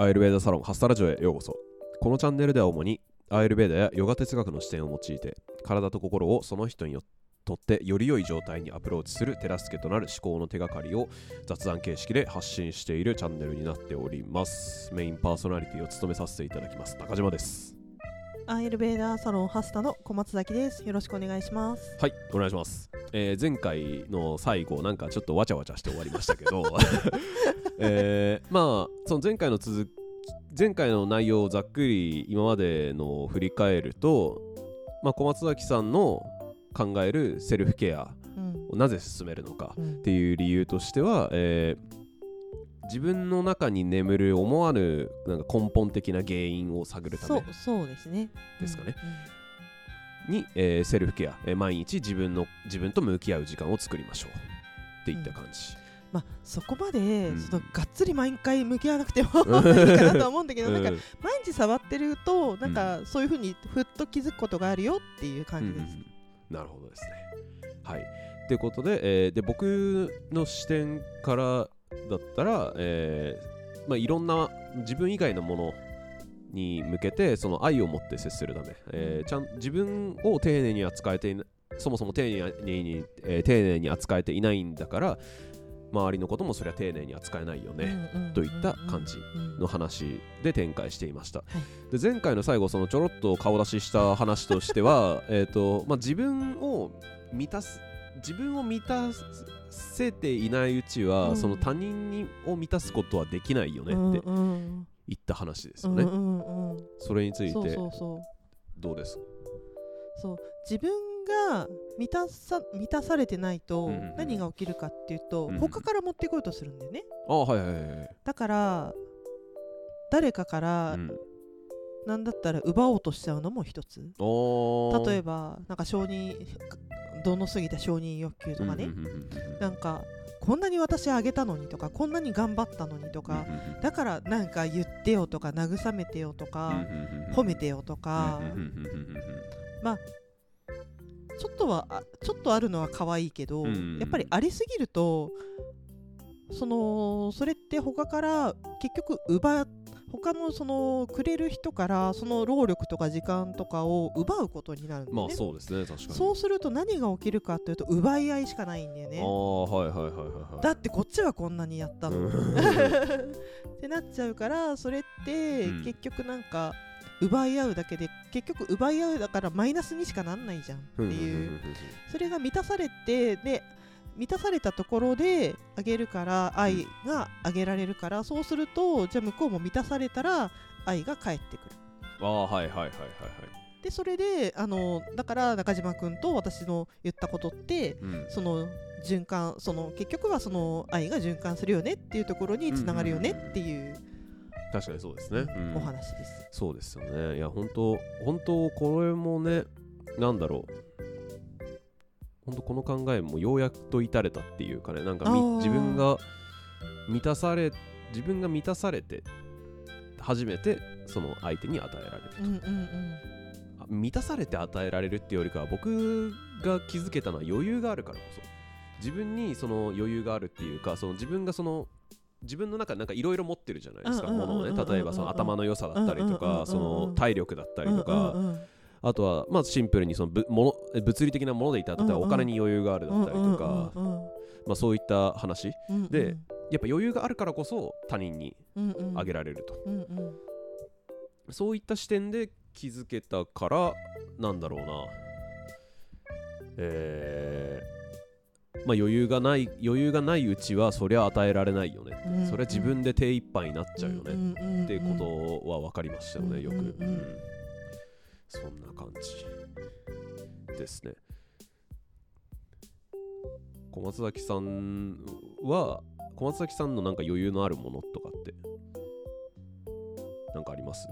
アイルベーダサロンハスタラジオへようこそ。このチャンネルでは主にアイルベーダやヨガ哲学の視点を用いて体と心をその人によとってより良い状態にアプローチする手助けとなる思考の手がかりを雑談形式で発信しているチャンネルになっております。メインパーソナリティを務めさせていただきます中島です。アイルベーダーサロンハスタの小松崎です。よろしくお願いします。はいお願いします、えー前回の最後なんかちょっとわちゃわちゃして終わりましたけど えーまあその前回の続き前回の内容をざっくり今までのを振り返ると、まあ、小松崎さんの考えるセルフケアうんをなぜ進めるのかうんっていう理由としては、えー自分の中に眠る思わぬなんか根本的な原因を探るためそうそうですね。ですかねうん。に、えーセルフケア、えー毎日自分の自分と向き合う時間を作りましょうっていった感じ、まあそこまでうんちょっとがっつり毎回向き合わなくても いいかなとは思うんだけど、なんかうん毎日触ってるとなんかそういうふうにふっと気づくことがあるよっていう感じです。うんうんうんなるほどですね。はい。ということで,、えーで僕の視点からだったら、えーまあ、いろんな自分以外のものに向けてその愛を持って接するため、えーちゃん自分を丁寧に扱えてそもそも丁寧に、えー丁寧に扱えていないんだから周りのこともそれは丁寧に扱えないよね、うんうんといった感じうんの話で展開していました、い。で前回の最後そのちょろっと顔出しした話としては えーと、まあ、自分を満たす自分を満たせていないうちは、うん。その他人にを満たすことはできないよねうんってうん。言った話ですよね、うんうんうんうん。それについてどうです？そう。自分が満たさ満たされてないと何が起きるかっていうと、うんうん。他から持ってこようとするんだよね。あはいはいはいはい、だから誰かからうん、なんだったら奪おうとしちゃうのも一つ。お例えばなんか承認度の過ぎた承認欲求とかね、うんうんうんうんうんなんかこんなに私あげたのにとかこんなに頑張ったのにとか、だからなんか言ってよとか慰めてよとか、褒めてよとか、うんうんうんうんうんちょっとはちょっとあるのは可愛いけど、やっぱりありすぎるとそのそれって他から結局奪っ他のそのくれる人からその労力とか時間とかを奪うことになるんだよね、まあそうですね確かに。そうすると何が起きるかというと奪い合いしかないんだよあね。あはいはいはいはいはいだってこっちはこんなにやったの、う んってなっちゃうからそれってうん。結局なんか奪い合うだけで結局奪い合うだからマイナスにしかなんないじゃんっていう。それが満たされてで満たされたところであげるから愛があげられるからそうするとじゃあ向こうも満たされたら愛が返ってくる。ああはいはいはいはいはい。でそれであのだから中島君と私の言ったことってうん。その循環その結局はその愛が循環するよねっていうところにつながるよねっていう確かにそうですね、うん。お話です。そうですよね。いや本当本当これもねなんだろう本当この考えもようやくと至れたっていうかねなんか自分が満たされ自分が満たされて初めてその相手に与えられるうんうんうん。あ満たされて与えられるっていうよりかは僕が気づけたのは余裕があるからこそ。自分にその余裕があるっていうかその自分がその自分の中でなんかいろいろ持ってるじゃないですかものをね例えばその頭の良さだったりとかその体力だったりとかうんうんうんあとはまあシンプルにそのぶもの物理的なものでいったら例えばうん。うんお金に余裕があるだったりとかうんうんまあそういった話。うんうん。でやっぱ余裕があるからこそ他人にうんうんあげられると。うんうん。そういった視点で気づけたからなんだろうな。えーまあ余裕がない余裕がないうちはそりゃ与えられないよね、うんそれは自分で手一杯になっちゃうよね、んんんってことは分かりましたよねよく、うんうんうん。うんそんな感じですね。小松崎さんは小松崎さんのなんか余裕のあるものとかってなんかあります？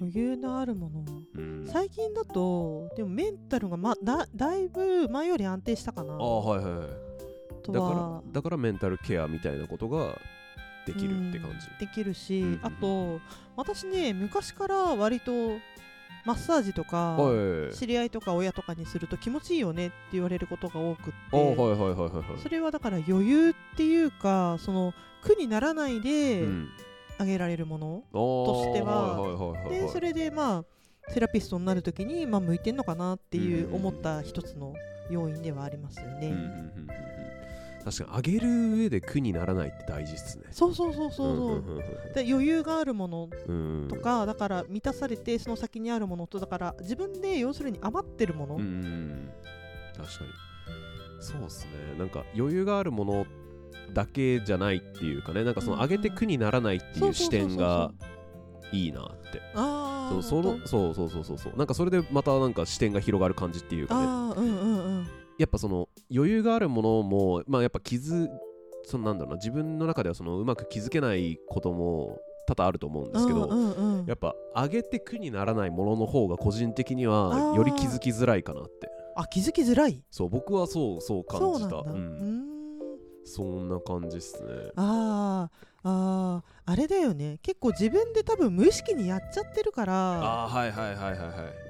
余裕のあるもの？うん。最近だとでもメンタルが、ま、だだいぶ前より安定したかな。ああはいはいはい。だからだからメンタルケアみたいなことができるって感じ。うんできるし、うんうんうん。あと私ね昔から割とマッサージとかはい。知り合いとか親とかにすると気持ちいいよねって言われることが多くってそれはだから余裕っていうかその苦にならないでうん。あげられるもの、としてはでそれでまあセラピストになるときに、まあ、向いてんのかなっていうんう思った一つの要因ではありますよね。確かに上げる上で苦にならないって大事っすね。そうそうそうそうそう,、で余裕があるもの。とかだから満たされてその先にあるものとだから自分で要するに余ってるもの、うん確かに。そうっすね。なんか余裕があるものだけじゃないっていうかね。なんかそのうん上げて苦にならないっていう視点がいいなって。ああそうそうそうそうそうそう。なんかそれでまたなんか視点が広がる感じっていうかね。うんうんやっぱその余裕があるものもまあやっぱ気づそのなんだろうな自分の中ではそのうまく気づけないことも多々あると思うんですけど、うんうんうん。やっぱ上げて苦にならないものの方が個人的にあはー。より気づきづらいかなって。あ気づきづらい？そう僕はそうそう感じた。そうなんそんな感じっすね。あー。あー。あれだよね。結構自分で多分無意識にやっちゃってるから。ああはいはいはいはいはい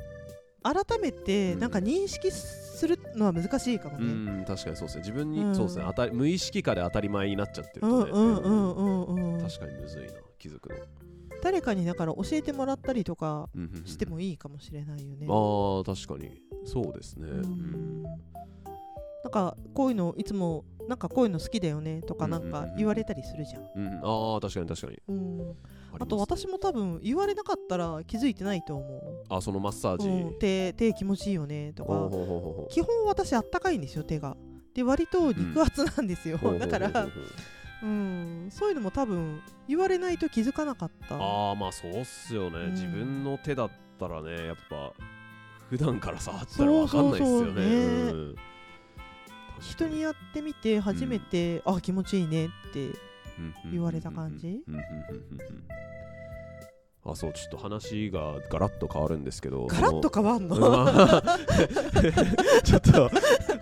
改めてうん。なんか認識するのは難しいかもうね。ん確かにそうですね。自分に、うん。そうですね。当たり無意識化で当たり前になっちゃってるう。んとね、うんうんうんうん確かにむずいな気づくの、誰かにだから教えてもらったりとかうんうんうん。してもいいかもしれないよね。ああ確かにそうですね、ううん。んなんかこういうのいつもなんかこういうの好きだよねとかなんかうんうんうん。うん言われたりするじゃん。うん、ああ確かに確かに。うん、ああと私も多分言われなかったら気づいてないと思あそのマッサーう。ジ、うん、手手気持ちいいよねとか。基本私あったかいんですよ手が。で割と肉厚なんですよ、ほうほうほうほうだから、うん、そういうのも多分言われないと気づかなかった。ああまあそうっすよね、うん。自分の手だったらねやっぱ普段から触ったら分かんないっすよね。そうそうそうねうん人にやってみて初めて、あ気持ちいいねって言われた感じ？あそうちょっと話がガラッと変わるんですけどガラッと変わんの、ちょっと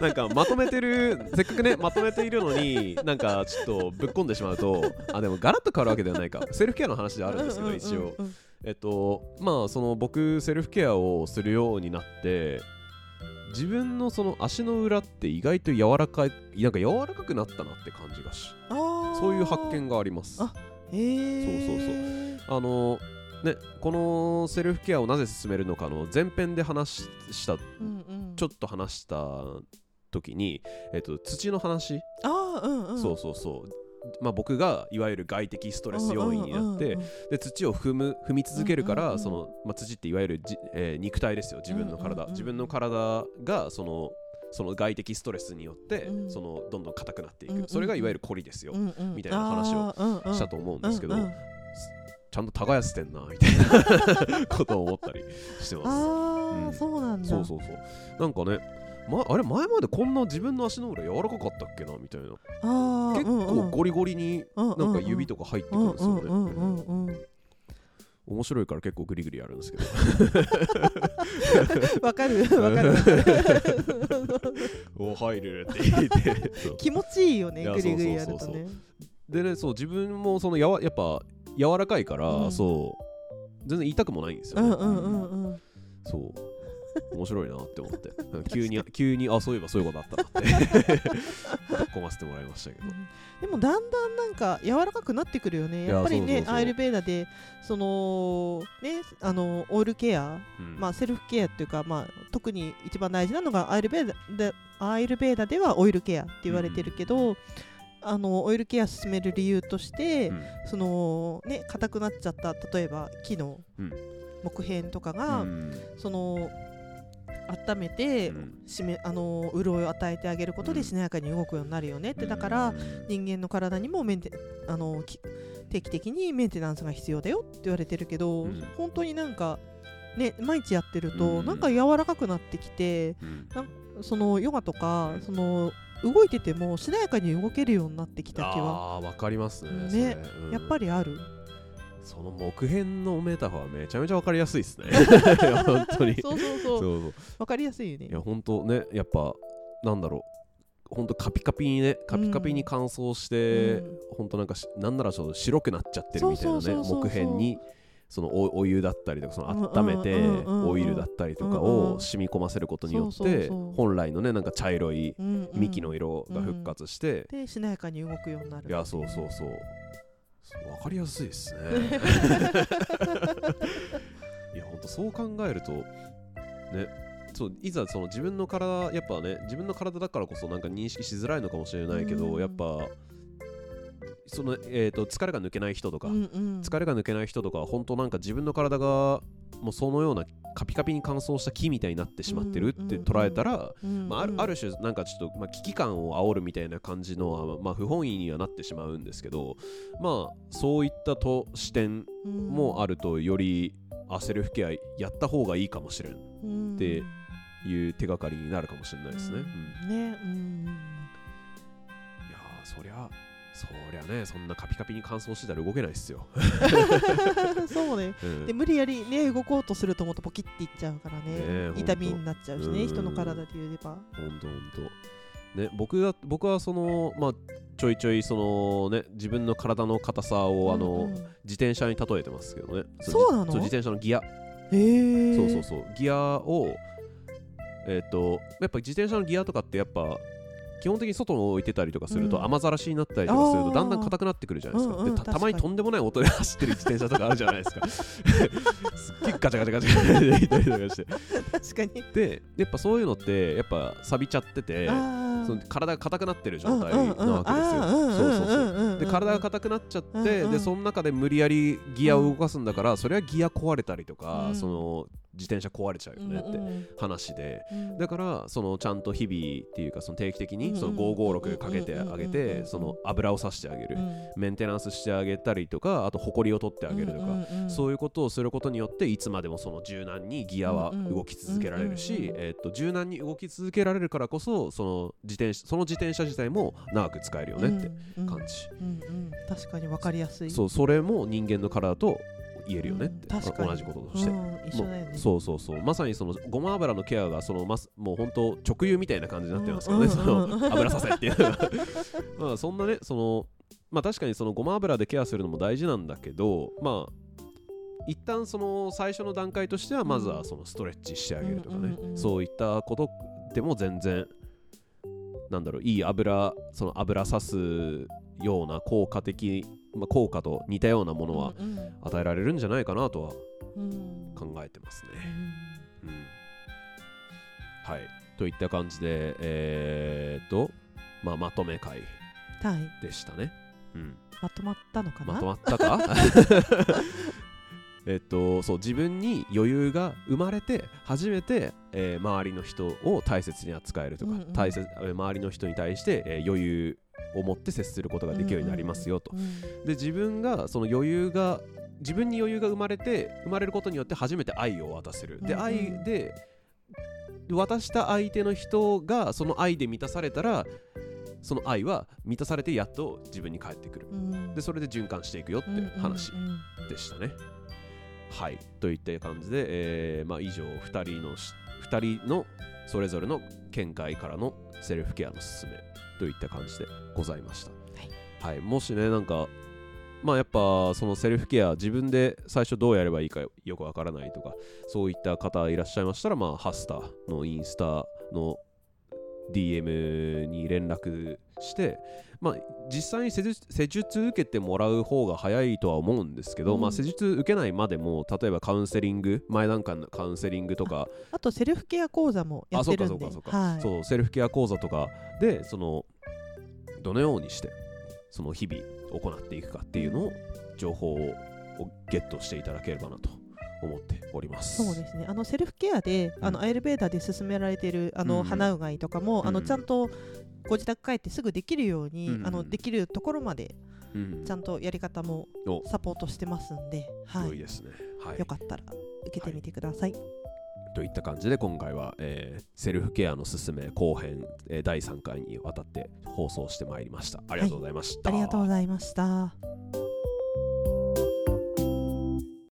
なんかまとめてるせっかくねまとめているのになんかちょっとぶっ込んでしまうとあでもガラッと変わるわけではないか。セルフケアの話ではあるんですけど一応。えっとまあその僕セルフケアをするようになって自分のその足の裏って意外と柔らかいなんか柔らかくなったなって感じがしそういう発見があります。あへえそうそうあのねこのセルフケアをなぜ進めるのかの前編で話ししたうんうん、ちょっと話した時に、えっと、土の話、あーうんうん。そうそうそうまあ、僕がいわゆる外的ストレス要因になって、で土を踏む踏み続けるから、そのまあ、土っていわゆるじ、えー肉体ですよ自分の体、自分の体がそのその外的ストレスによって、うん。そのどんどん硬くなっていく、それがいわゆるコリですよ、みたいな話をしたと思うんですけど、ちゃんと耕してんなみたいな ことを思ったりしてます。ああ、うん。そうなんだ。そうそうそう。なんかね、ま、あれ前までこんな自分の足の裏柔らかかったっけなみたいな結構ゴリゴリになんか指とか入ってくるんですよね、面白いから結構グリグリやるんですけど。わかるわかる。お入るって言って。気持ちいいよねグリグリやるとね。でねそう自分もそのやわやっぱ柔らかいから、うん。そう。全然痛くもないんですよね、うんうんうんうん。そう面白いなって思って。急に急にあそういえばそういうことあったなって。ぶっ込ませてもらいましたけど。でもだんだんなんか柔らかくなってくるよね。いややっぱりねアイルベーダでそのねあのオイルケアうん。まあ、セルフケアっていうか、まあ、特に一番大事なのがアイルベーダでアイルベーダではオイルケアって言われてるけど、あのオイルケア進める理由として、うん。そのね硬くなっちゃった例えば木のうん。木片とかが、うん。その温めて、うん。しめあの潤いを与えてあげることうん。でしなやかに動くようになるよね。って、だからうん人間の体にもメンテあのき定期的にメンテナンスが必要だよって言われてるけど、うん。本当になんかね毎日やってると、うん。なんか柔らかくなってきてうん。そのヨガとか、うん。その動いててもしなやかに動けるようになってきた気はあーわかりますねねやっぱりある、その木片のメタファーめちゃめちゃわかりやすいですね。本当に。そうそうそう。そうそう。わかりやすいよね。いや本当ねやっぱなんだろう。本当カピカピにねカピカピに乾燥して、うん。本当なんかしなんならちょっと白くなっちゃってるみたいなね木片にそのおお湯だったりとかその温めてうんうんうんうん。オイルだったりとかうんうんを染み込ませることによって本来のねなんか茶色いうんうん。幹の色が復活して、でしなやかに動くようになるいやそうそうそう分かりやすいですね。いやほんとそう考えるとねそういざその自分の体やっぱね自分の体だからこそなんか認識しづらいのかもしれないけど、うん。やっぱその、えー、と疲れが抜けない人とか、うんうん。疲れが抜けない人とかは本当なんか自分の体がもうそのようなカピカピに乾燥した木みたいになってしまってるって捉えたら、うんまあ、あるある種なんかちょっと、まあ、危機感を煽るみたいな感じのは、まあ、不本意にはなってしまうんですけどまあそういったと視点もあるとよりあセルフケアやった方がいいかもしれんうんていう手がかりになるかもしれないですね。うん。うんねうん。いやーそりゃそりゃねそんなカピカピに乾燥してたら動けないっすよ。そうねうんで無理やりね動こうとするともっとポキッていっちゃうからねえね痛みになっちゃうしねうん人の体で言えばほんとほんと。ね、僕が僕はその、まあ、ちょいちょいその、ね、自分の体の硬さをあの、うんうん自転車に例えてますけどね。そうなの？自転車のギア。へえそうそうそう。ギアを、えっ、と、やっぱ自転車のギアとかってやっぱ、基本的に外に置いてたりとかすると、うん。雨ざらしになったりとかするとだんだん硬くなってくるじゃないですか,、でたたまにとんでもない音で走ってる自転車とかあるじゃないですか。すっげえガチャガチャガチャガチャ。って言ったりとかして確かに。でやっぱそういうのってやっぱ錆びちゃっててその体が硬くなってる状態なわけですよ。そうそうそう。で体が硬くなっちゃって、でその中で無理やりギアを動かすんだから、それはギア壊れたりとか、うん。その自転車壊れちゃうよねってうん話で、うん。だからそのちゃんと日々っていうかその定期的にその556かけてあげてその油をさしてあげるうんメンテナンスしてあげたりとかあと埃を取ってあげるとか、そういうことをすることによっていつまでもその柔軟にギアは動き続けられるしえーっと柔軟に動き続けられるからこそその自転車その自転車自体も長く使えるよねってうん感じ、うんうん。確かに分かりやすい。そうそれも人間の体と言えるよねって、うん確かに。同じこととして。うん一緒だよね。そうそうそう。まさにそのごま油のケアがそのますもう本当直輸みたいな感じになってますよね、うんそうん。の油させっていう。まあそんなねそのまあ確かにそのごま油でケアするのも大事なんだけどまあ一旦その最初の段階としてはまずはそのストレッチしてあげるとかね、そういったことでも全然なんだろういい油その油さすような効果的、まあ、効果と似たようなものはうん与えられるんじゃないかなとはうん考えてますね。うんはい。といった感じで、えー、っと、まあ、まとめ会はいでしたね。うん。まとまったのかな？まとまったか？えっと、そう、自分に余裕が生まれて、初めて、えー周りの人を大切に扱えるとか、うんうん大切えー周りの人に対して、えー余裕を持って接することができるようになりますよと。うんで自分がその余裕が自分に余裕が生まれて生まれることによって初めて愛を渡せる、で愛で渡した相手の人がその愛で満たされたらその愛は満たされてやっと自分に返ってくる。うん。でそれで循環していくよって話でしたね、はい。といった感じで、えーまあ、以上2人のし2人のそれぞれの見解からのセルフケアのすすめといった感じでございました。はい、もしね、なんか、まあやっぱそのセルフケア、自分で最初どうやればいいかよくわからないとか、そういった方いらっしゃいましたら、まあハスターのインスタの DM に連絡して、まあ実際に施術受けてもらう方が早いとは思うんですけど、うん。まあ施術受けないまでも、例えばカウンセリング、前段階のカウンセリングとか、あとセルフケア講座もやってるんで。あそうかそうかそうか。はい。そうセルフケア講座とか。でそのどのようにしてその日々行っていくかっていうのを情報をゲットしていただければなと思っております。そうですねあのセルフケアで、あのアイルベーダーで勧められているあの、うん鼻うがいとかも、あうんのちゃんとご自宅帰ってすぐできるように、うんあのできるところまでうんちゃんとやり方もおサポートしてますんで、はい、良いですね。はいよ、かったら受けてみてください。といった感じで今回は、えーセルフケアのすすめ後編、えー第3回にわたって放送してまいりました。ありがとうございました。ありがとうございました。